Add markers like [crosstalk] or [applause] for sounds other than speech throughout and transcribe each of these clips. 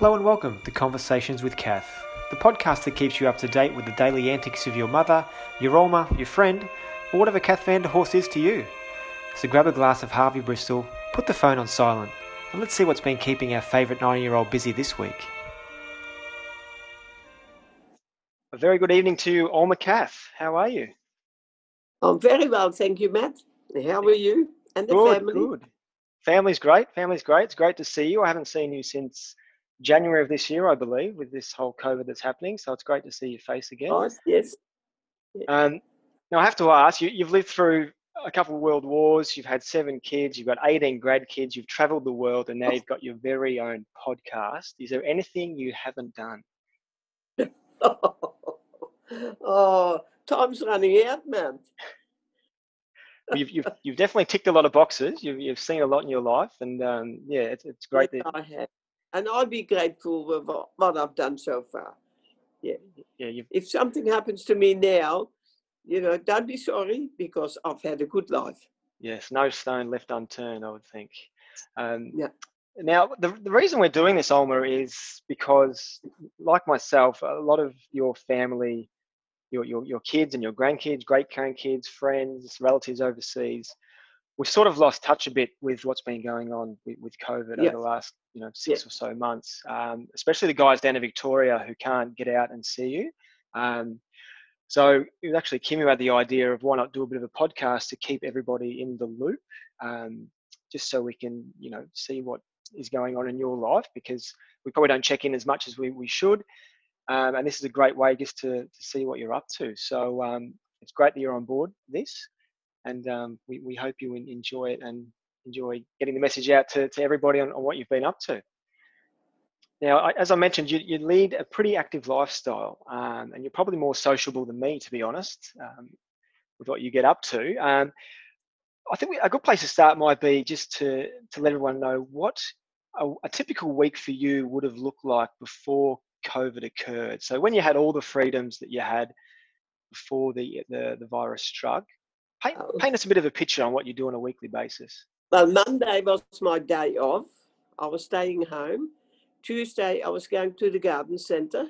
Hello and welcome to Conversations with Kath, the podcast that keeps you up to date with the daily antics of your mother, your Oma, your friend, or whatever Kath Vanderhorst is to you. So grab a glass of Harvey Bristol, put the phone on silent, and let's see what's been keeping our favourite 90 year old busy this week. A very good evening to you, Oma Kath. How are you? I'm very well, thank you, Matt. How are you and the good, family? Good. Family's great. Family's great. It's great to see you. I haven't seen you since January of this year, I believe, with this whole COVID that's happening. So it's great to see your face again. Nice, yes. Um, now I have to ask you. You've lived through a couple of world wars. You've had seven kids. You've got 18 grandkids. You've travelled the world, and now you've got your very own podcast. Is there anything you haven't done? [laughs] oh, time's running out, man. you've, you've, you've definitely ticked a lot of boxes. You've, you've seen a lot in your life, and um, yeah, it's, it's great Yes, that I have. And I'll be grateful with what, I've done so far. yeah, you've If something happens to me now, you know, don't be sorry because I've had a good life. yes, no stone left unturned. I would think. Um, Yeah. Now, the, the reason we're doing this, Oma, is because, like myself, a lot of your family, your, your, your kids and your grandkids, great grandkids, friends, relatives overseas, we've sort of lost touch a bit with what's been going on with, with COVID Yeah. over the last, you know, six or so months. Um, especially the guys down in Victoria who can't get out and see you. Um, so it was actually Kim who had the idea of why not do a bit of a podcast to keep everybody in the loop, um, just so we can, you know, see what is going on in your life because we probably don't check in as much as we, we should. Um, and this is a great way just to, to see what you're up to. So um, it's great that you're on board this, and um, we, we hope you enjoy it and enjoy getting the message out to, to everybody on, on what you've been up to. Now, I, as I mentioned, you, you lead a pretty active lifestyle, um, and you're probably more sociable than me, to be honest, um, with what you get up to. Um, I think we, a good place to start might be just to, to let everyone know what a, a typical week for you would have looked like before COVID occurred. So when you had all the freedoms that you had before the the, the virus struck, paint, Oh. paint us a bit of a picture on what you do on a weekly basis. Well, Monday was my day off. I was staying home. Tuesday, I was going to the garden centre.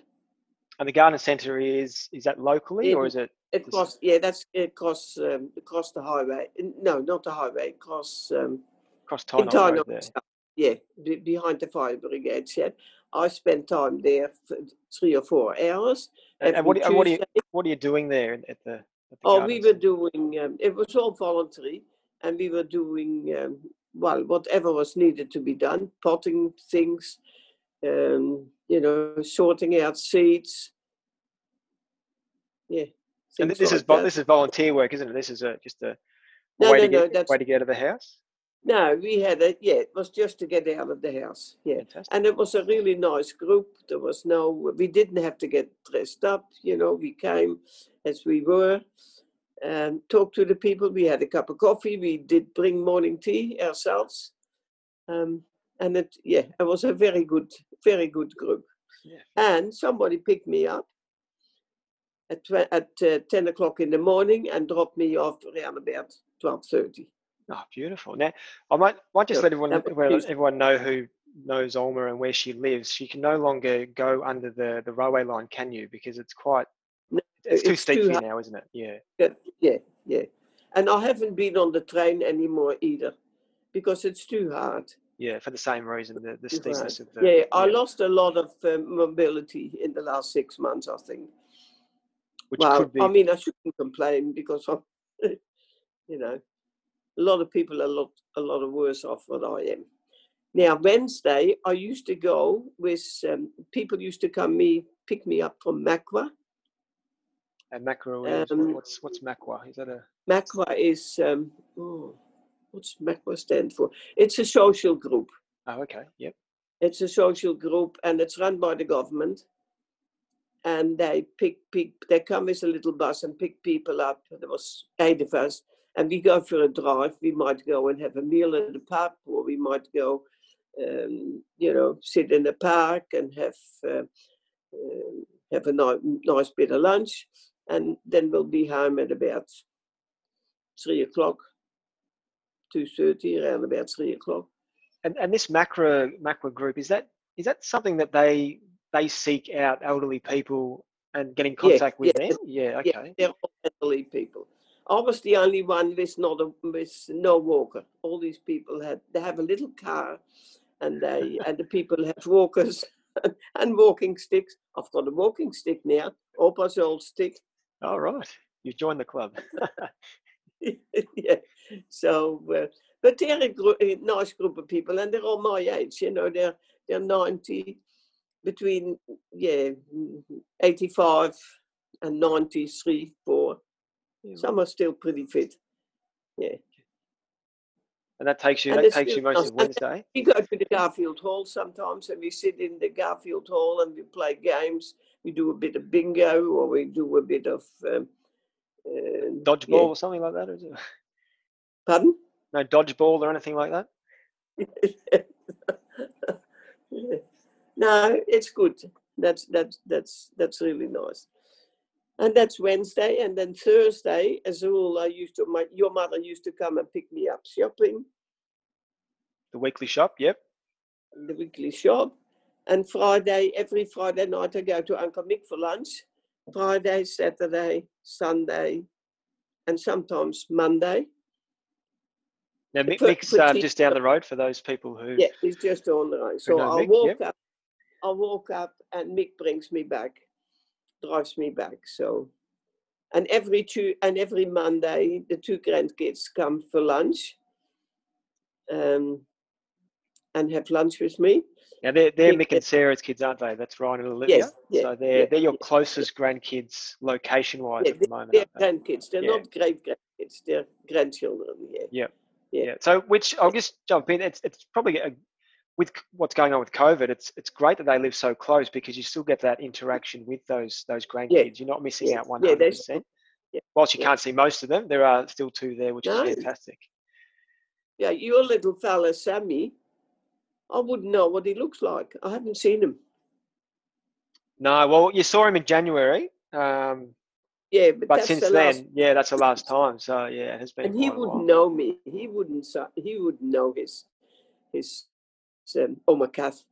And the garden centre is is that locally or is it? It was yeah, that's across um, across the highway. No, not the highway. Across um, Across in Tyne Road there. Yeah, be- behind the fire brigade shed. I spent time there for three or four hours. And, and what, what are you what are you doing there at the? Oh, we were doing. Um, it was all voluntary, and we were doing um, well whatever was needed to be done, potting things, um, you know, sorting out seeds. Yeah. And this is like that. this is volunteer work, isn't it? This is a, just a, No, way no, to no, get that's- way to get out of the house. No, we had it. Yeah, it was just to get out of the house. Yeah. Fantastic. And it was a really nice group. There was no, we didn't have to get dressed up. You know, we came as we were and talked to the people. We had a cup of coffee. We did bring morning tea ourselves. Um, and it, yeah, it was a very good, very good group. Yeah. And somebody picked me up at, tw- at uh, 10 o'clock in the morning and dropped me off around about 12.30. Oh, beautiful. Now, I might might just Yeah, let everyone that was well, Tuesday. everyone know who knows Oma and where she lives. She can no longer go under the the railway line, can you? Because it's quite No, it's too it's steep too for you now, isn't it? Yeah. Yeah, yeah, yeah. And I haven't been on the train anymore either because it's too hard. Yeah, for the same reason, the, the steepness of the Yeah, I lost a lot of um, mobility in the last six months, I think. which well, could be I mean, I shouldn't complain because I'm, [laughs] you know, a lot of people are a lot, a lot of worse off than I am. Now, Wednesday, I used to go with um, people used to come me pick me up from Macwa. and macro is um, what's what's macwa? Is that a Macwa is um, oh, what's Macwa stand for? It's a social group. oh okay, yep. It's a social group and it's run by the government. And they pick, pick they come with a little bus and pick people up. There was eight of us. And we go for a drive. We might go and have a meal at the pub, or we might go, um, you know, sit in the park and have uh, um have a ni- nice bit of lunch. And then we'll be home at about three o'clock, two thirty, around about three o'clock. And and this macro macro group is that is that something that they they seek out elderly people and get in contact with them? Yeah, okay. Yeah, they're elderly people. I was the only one with not a, with no walker. All these people had they have a little car, and they [laughs] and the people have walkers [laughs] and walking sticks. I've got a walking stick now, Opa's old stick. All right, you joined the club. [laughs] yeah. So, uh, but they're a, gr- a nice group of people, and they're all my age. You know, they're they're ninety, between yeah, eighty-five and ninety-three, four. Some are still pretty fit. Yeah. And that takes you. And that takes you most of nice. Wednesday. We go to the Garfield Hall sometimes, and we sit in the Garfield Hall and we play games. We do a bit of bingo, or we do a bit of um, uh, Dodgeball yeah. or something like that, or is it? [laughs] Pardon? No dodgeball or anything like that. [laughs] Yeah. no, it's good. That's that's that's that's really nice. And that's Wednesday, and then Thursday, Azul, I used to my your mother used to come and pick me up shopping, The weekly shop. Yep. the weekly shop. And Friday, every Friday night, I go to Uncle Mick for lunch. Friday, Saturday, Sunday, and sometimes Monday. Now Mick, Mick's um, just down the road for those people who. Yeah, it's just on the road. So I'll walk yep. up. I'll walk up, and Mick brings me back, drives me back. So, and every two and every Monday, the two grandkids come for lunch, um, and have lunch with me. Now they're they're Mick- and Sarah's kids, aren't they? That's Ryan and Olivia. Yes, yeah, so they're yeah, they're your yeah. closest grandkids location wise at the moment. They're they? grandkids. They're not great grandkids. They're grandchildren. Yeah. Yeah. Yeah. Yeah. So, which I'll just jump in. It's it's probably a, with what's going on with COVID. It's it's great that they live so close because you still get that interaction with those those grandkids. Yeah. You're not missing Yeah. out one hundred percent. yeah, Whilst you can't see most of them, there are still two there, which No. is fantastic. Yeah, your little fella, Sammy. I wouldn't know what he looks like. I haven't seen him. No, well, you saw him in January, um, Yeah, but, but since the then, last yeah, that's the last time. So yeah, it has been. and he wouldn't know me. He wouldn't. He wouldn't know his his um, Omakath.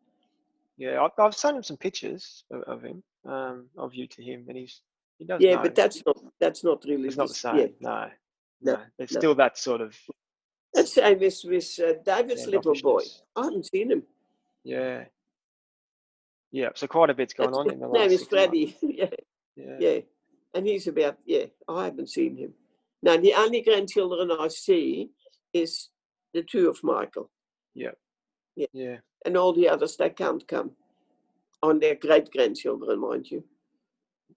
Yeah, I've, I've sent him some pictures of, of him, um, of you to him, and he's he does. Yeah, know. but that's not that's not really. it's not the same. Yeah, No, No, no, it's no. still that sort of that's same as with uh, David's little boy. I haven't seen him. Yeah. Yeah, so quite a bit's going That's on in the name last is six months. Freddie. [laughs] yeah, Yeah. yeah, and he's about yeah. I haven't seen him. Now the only grandchildren I see is the two of Michael, Yeah. Yeah. Yeah. and all the others that can't come. On their great grandchildren, mind you.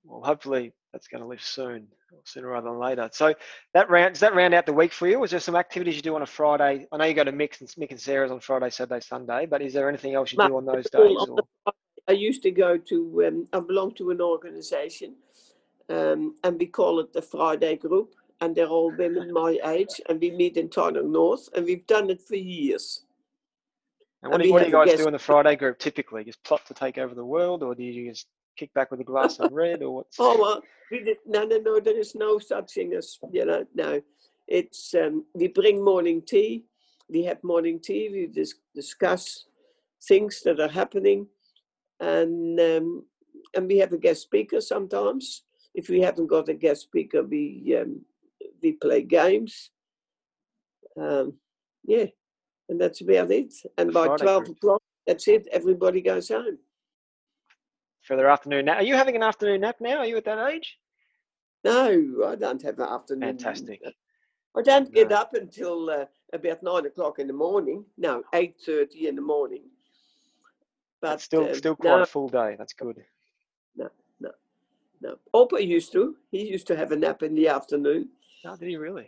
Well, hopefully that's going to live soon, or sooner rather than later. So that round does that round out the week for you? Was there some activities you do on a Friday? I know you go to Mick and Mick and Sarah's on Friday, Saturday, Sunday, but is there anything else you do on those days? Or I used to go to, um, I belong to an organization, um, and we call it the Friday Group, and they're all women my age, and we meet in Tynong North, and we've done it for years. And what do, you- what do you guys guest- do in the Friday group typically? Just plot to take over the world, or do you just kick back with a glass of red, or what's? Oh, well, we did, no, no, no, there is no such thing as, you know, no. It's, um, we bring morning tea, we have morning tea, we dis- discuss things that are happening, and, um, and we have a guest speaker sometimes. If we haven't got a guest speaker, we, um, we play games. Um, yeah, and that's about it. And by Friday 12 group. o'clock, that's it, everybody goes home. for their afternoon nap. Are you having an afternoon nap now? Are you at that age? No, I don't have an afternoon. Fantastic. I don't get up until uh, about nine o'clock in the morning. No, eight thirty in the morning. But That's still uh, still quite no, a full day. That's good. no. No, no. Opa used to. He used to have a nap in the afternoon. No, did he really?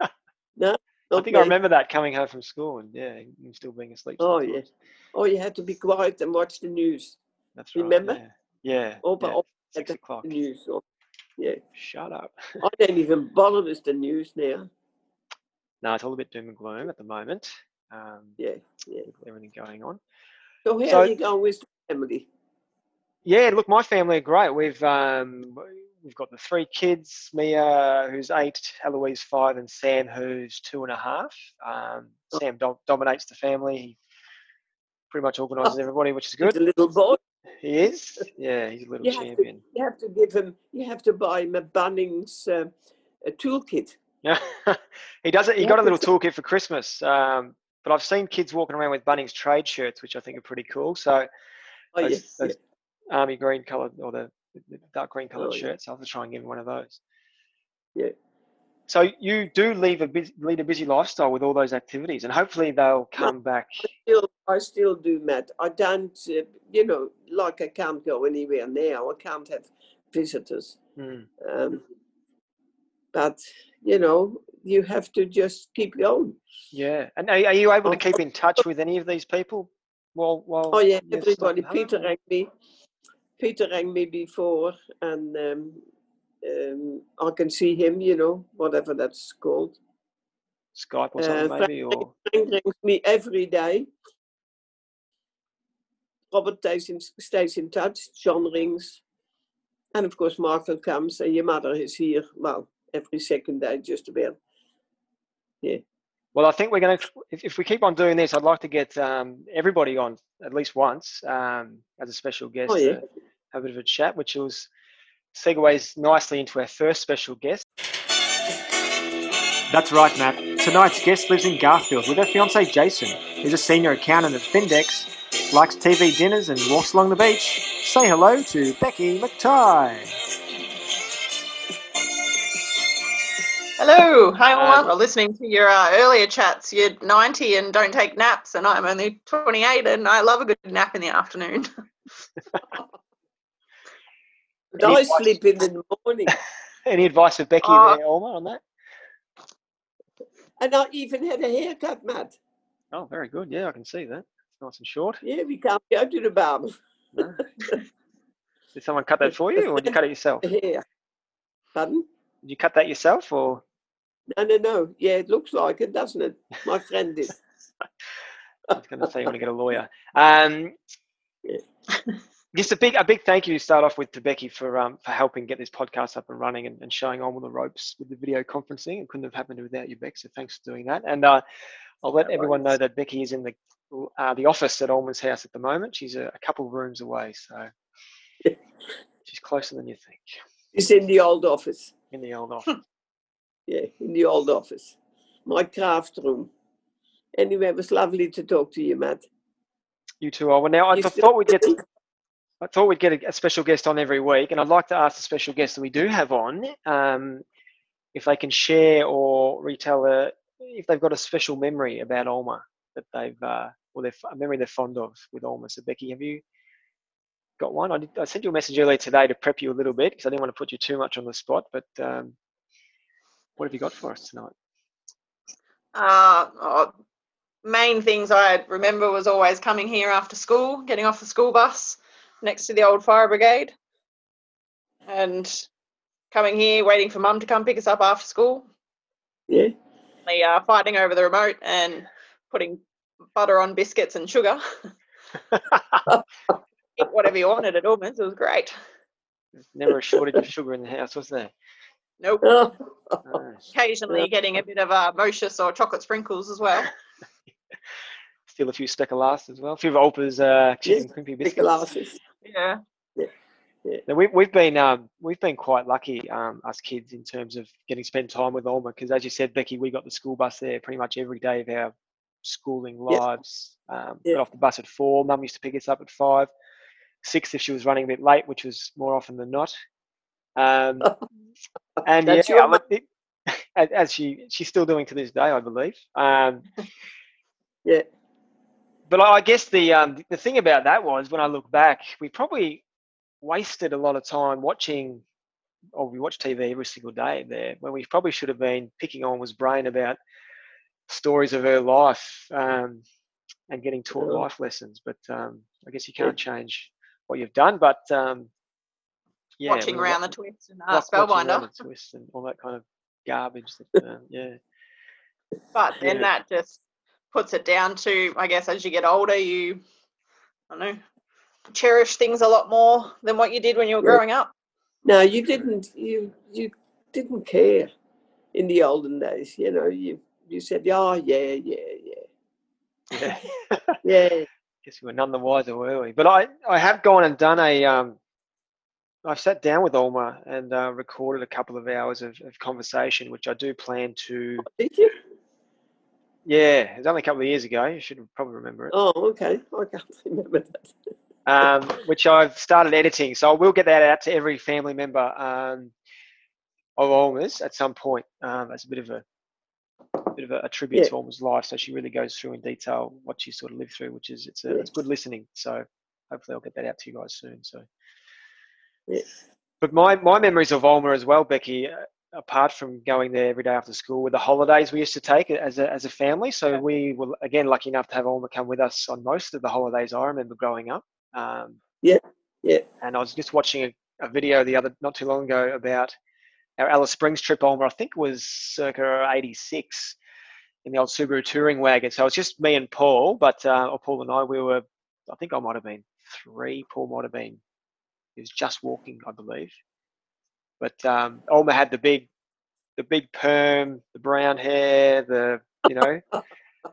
[laughs] Not I think I remember that coming home from school and yeah, him still being asleep. Oh, sometimes. Oh, you had to be quiet and watch the news. That's right. Remember? Yeah. Yeah. but yeah. Six the o'clock. news. Yeah, Shut up. I [laughs] don't even bother with the news now. No, it's all a bit doom and gloom at the moment. Um, Yeah, yeah. everything going on. So how So- are you going with the family? Yeah, look, my family are great. We've um, we've got the three kids: Mia, who's eight, Eloise five, and Sam, who's two and a half. Um, Oh. Sam dom- dominates the family. He pretty much organises everybody, which is good. He's a little boy. He is. Yeah, he's a little You have, to, champion. you have to give him. You have to buy him a Bunnings uh, a toolkit. Yeah, [laughs] he does it. He Yeah, got a little toolkit for Christmas. Um, but I've seen kids walking around with Bunnings trade shirts, which I think are pretty cool. So Oh those, yes, those army green coloured or the dark green coloured Oh, yeah. shirts. I'll have to try and give him one of those. Yeah. So you do leave a busy, lead a busy lifestyle with all those activities, and hopefully they'll come back. I still, I still do, Matt. I don't, uh, you know, like I can't go anywhere now. I can't have visitors. Mm. Um, but you know, you have to just keep going. Yeah, and are, are you able to Oh. keep in touch with any of these people? Well, while Oh yeah, everybody. Peter rang me. Peter rang me before, and um, um, I can see him. You know, whatever that's called. Skype or Uh, something, Frank maybe, or Frank rings me every day. Robert stays in, stays in touch. John rings, and of course Michael comes, and your mother is here. Well, every second day, just about. Yeah. Well, I think we're going to, if, if we keep on doing this, I'd like to get um, everybody on at least once um, as a special guest Oh, yeah. to have a bit of a chat, which was segues nicely into our first special guest. That's right, Matt. Tonight's guest lives in Garfield with her fiance Jason, who's a senior accountant at Findex, likes TV dinners and walks along the beach. Say hello to Becky McTighe. Hello, hi all. Um, Well, listening to your uh, earlier chats, you're 90 and don't take naps, and I'm only 28 and I love a good nap in the afternoon. [laughs] I sleep in the morning, [laughs] Any advice for Becky Uh, there, Oma, on that? and I even had a haircut, Matt. Oh, very good. Yeah, I can see that. It's nice and short. Yeah, we can't go to the barber. No. Did someone cut that for you, or did you cut it yourself? [laughs] Yeah. Pardon? you cut that yourself, or No, no, no. Yeah, it looks like it, doesn't it? My friend did. [laughs] I was going to say you want to get a lawyer? Um, Yeah. Just a big, a big thank you to start off with to Becky for um, for helping get this podcast up and running and, and showing all the ropes with the video conferencing. It couldn't have happened without you, Beck. So thanks for doing that. And uh, I'll let No everyone know that Becky is in the uh, the office at Oma's house at the moment. She's a, a couple of rooms away, so she's closer than you think She's in the old office. in the old [laughs] office. Yeah, in the old office. My craft room. Anyway, it was lovely to talk to you, Matt. You too. Well, now I You th- still thought we'd get. [clears throat] listening? I thought we'd get a, a special guest on every week, and I'd like to ask the special guest that we do have on um, if they can share or retell a, if they've got a special memory about Oma that they've, uh, or a memory they're fond of with Oma. So, Becky, have you got one? I, did, I sent you a message earlier today to prep you a little bit because I didn't want to put you too much on the spot, but um, what have you got for us tonight? Uh, oh, main things I remember was always coming here after school, getting off the school bus next to the old fire brigade, and coming here, waiting for mum to come pick us up after school. Yeah. The are fighting over the remote and putting butter on biscuits and sugar. Eat [laughs] whatever you wanted at Oma's. It was great. There's never a shortage of sugar in the house, was there? Nope. Oh, No. Occasionally getting a bit of uh, Mocious or chocolate sprinkles as well. [laughs] Still a few speculas as well. A few of Opa's uh, chicken Yes, crimpy biscuits. glasses. Yeah. Now, we, we've been um, we've been quite lucky, um, us kids, in terms of getting spend time with Oma. Because as you said, Becky, we got the school bus there pretty much every day of our schooling Yeah. lives. Um, Yeah. Got off the bus at four. Mum used to pick us up at five, six if she was running a bit late, which was more often than not. Um, [laughs] and yeah, I [laughs] as, as she she's still doing to this day, I believe. Um, [laughs] Yeah. But I I guess the um, the thing about that was when I look back, we probably wasted a lot of time watching, or we watch TV every single day there, when we probably should have been picking on was brain about stories of her life um, and getting taught Yeah. life lessons. But um, I guess you can't change what you've done. But um, yeah, Watching we were around wa- the twists and uh, wa- Spellbinder. the twists and all that kind of garbage. That, um, yeah. But then Yeah. that just puts it down to, I guess, as you get older, you, I don't know, cherish things a lot more than what you did when you were Yeah. growing up. No, you didn't. You you didn't care in the olden days. You know, you you said, "Oh, yeah, yeah, yeah, Yeah. [laughs] yeah." guess we were none the wiser, were we? But I, I have gone and done a um, I've sat down with Oma and uh, recorded a couple of hours of, of conversation, which I do plan to. Did you? Yeah, it was only a couple of years ago. You should probably remember it. Oh, okay. [laughs] I can't remember that. Um, which I've started editing, so I will get that out to every family member um, of Oma's at some point um, as a bit of a bit of a, a tribute Yeah. to Oma's life. So she really goes through in detail what she sort of lived through, which is it's a, Yeah. it's good listening. So hopefully I'll get that out to you guys soon. So. Yeah. But my, my memories of Oma as well, Becky, uh, apart from going there every day after school, were the holidays we used to take as a, as a family. So we were, again, lucky enough to have Oma come with us on most of the holidays I remember growing up. Um, Yeah, yeah. And I was just watching a, a video the other, not too long ago, about our Alice Springs trip, Oma, I think was circa 86 in the old Subaru touring wagon. So it was just me and Paul, but, uh, or Paul and I, we were, I think I might have been three, Paul might have been he was just walking, I believe. But um, Oma had the big, the big perm, the brown hair, the you know,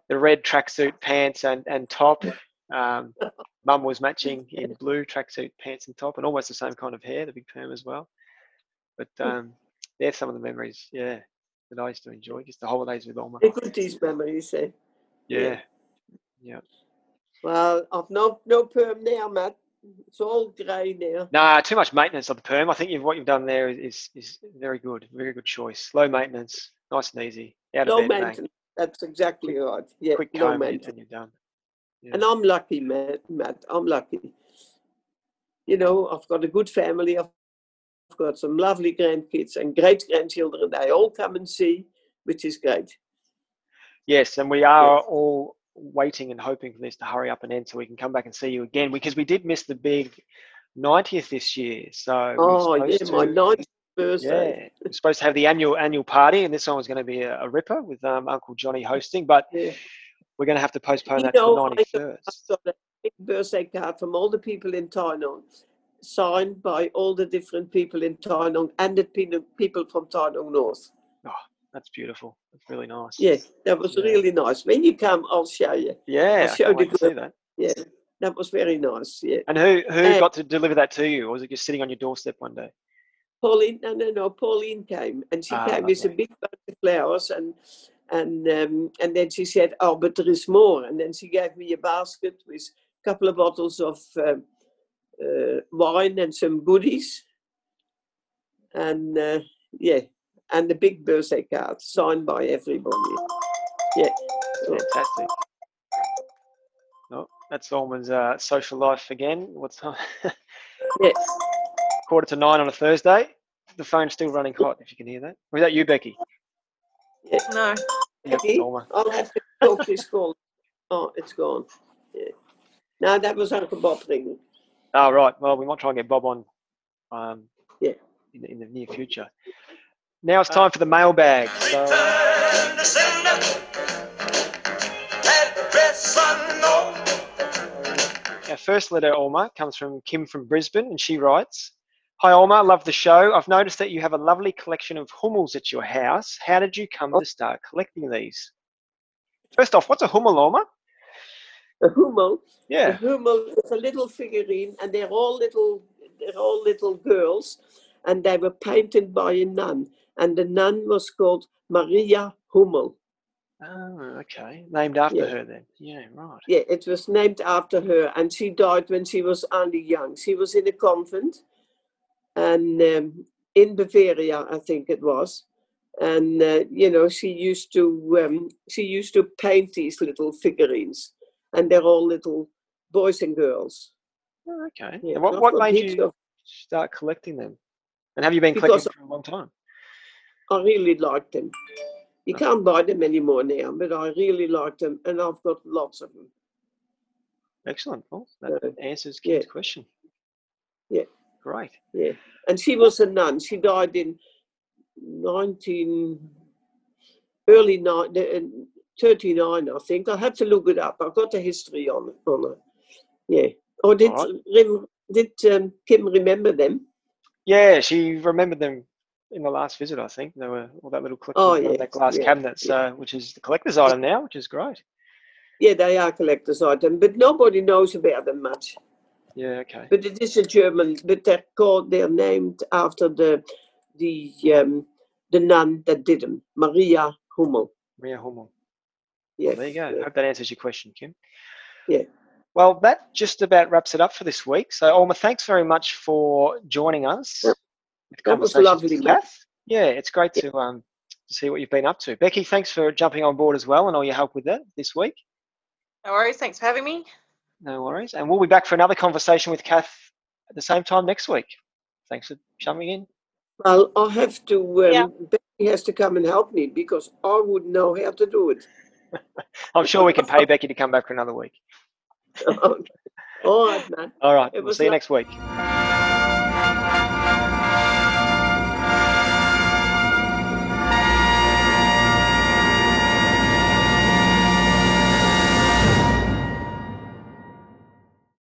the red tracksuit pants and and top. Um, Mum was matching in blue tracksuit pants and top, and almost the same kind of hair, the big perm as well. But um, there's some of the memories, yeah, that I used to enjoy. Just the holidays with Oma. They're good, these memories, eh? Yeah, yeah. Well, I've no, no perm now, Matt. It's all grey now. Nah, too much maintenance of the perm. I think you've, what you've done there is is very good, very good choice. Low maintenance, nice and easy. Out No of bed, maintenance. That's exactly right. Yeah, quick no comb maintenance. and you're done. Yeah. And I'm lucky, Matt. Matt. I'm lucky. You know, I've got a good family. I've got some lovely grandkids and great grandchildren. They all come and see, which is great. Yes, and we are all waiting and hoping for this to hurry up and end so we can come back and see you again because we did miss the big 90th this year. So Oh, yeah, supposed my to- ninth birthday. Yeah, we're supposed to have the annual annual party, and this one was going to be a, a ripper with um, Uncle Johnny hosting, but Yeah. we're going to have to postpone You that to the I ninety got- first. I've got a big birthday card from all the people in Tynong, signed by all the different people in Tynong and the pe- people from Tynong North. That's beautiful. That's really nice. Yeah, that was Yeah. really nice. When you come, I'll show you. Yeah, I'll I show the wait to see group. that. Yeah, that was very nice. Yeah. And who who Uh, got to deliver that to you, or was it just sitting on your doorstep one day? Pauline, no, no, no. Pauline came, and she Ah, came with a big bunch of flowers, and and um, and then she said, "Oh, but there is more." And then she gave me a basket with a couple of bottles of um, uh, wine and some goodies, and uh, yeah, and the big birthday card signed by everybody. Yeah, Fantastic. No, that's Oma's uh, social life again. What's [laughs] time? yes. Quarter to nine on a Thursday. The phone's still running hot. If you can hear that. Was that you, Becky? No. Yep, Becky? Oma. I'll have to talk this call. Oh, it's gone. Yeah. No, that was Uncle Bob ringing. Oh, right. Well, we might try and get Bob on. Um, Yeah. In the, in the near future. Now it's time for the mailbag. So, Return to sender. Address unknown. our first letter, Oma, comes from Kim from Brisbane, and she writes, "Hi, Oma. Love the show. I've noticed that you have a lovely collection of hummels at your house. How did you come oh. to start collecting these?" First off, what's a hummel, Oma? A hummel. Yeah. A hummel is a little figurine, and they're all little. They're all little girls, and they were painted by a nun, and the nun was called Maria Hummel. Oh, okay. Named after Yeah. her then. Yeah, right. Yeah, it was named after her, and she died when she was only young. She was in a convent, and um, in Bavaria, I think it was. And uh, you know, she used to um, she used to paint these little figurines, and they're all little boys and girls. Oh, okay. Yeah, And what, what made you of- start collecting them? And have you been Because- collecting for a long time? I really like them. You can't buy them anymore now, but I really like them, and I've got lots of them. Excellent. Well, that answers yeah. Kim's question. Yeah. Great. Yeah, and she was a nun. She died in nineteen early nine, uh, 39, I think. I'll have to look it up. I've got the history on on her. Yeah. Or did Alright. Rem, did um, Kim remember them? Yeah, she remembered them in the last visit, I think. They were all that little collection Oh, of that glass yeah, cabinet, yeah. so which is the collector's item now, which is great. Yeah, they are collector's item, but nobody knows about them much. Yeah, okay. But it is a German, but they're called, they're named after the the um, the nun that did them, Maria Hummel. Maria Hummel. Yeah. There you go. yeah. Hope that answers your question, Kim. Yeah. Well, that just about wraps it up for this week. So, Oma, thanks very much for joining us. Yep. That was Conversations with lovely, Matt. Kath. Yeah, it's great to um to see what you've been up to. Becky, thanks for jumping on board as well and all your help with that this week. No worries. Thanks for having me. No worries. And we'll be back for another conversation with Kath at the same time next week. Thanks for jumping in. Well, I'll have to, um, Yeah. Becky has to come and help me because I wouldn't know how to do it. [laughs] I'm sure we can pay Becky to come back for another week. [laughs] All right, man. All right. It We'll see you lo- next week.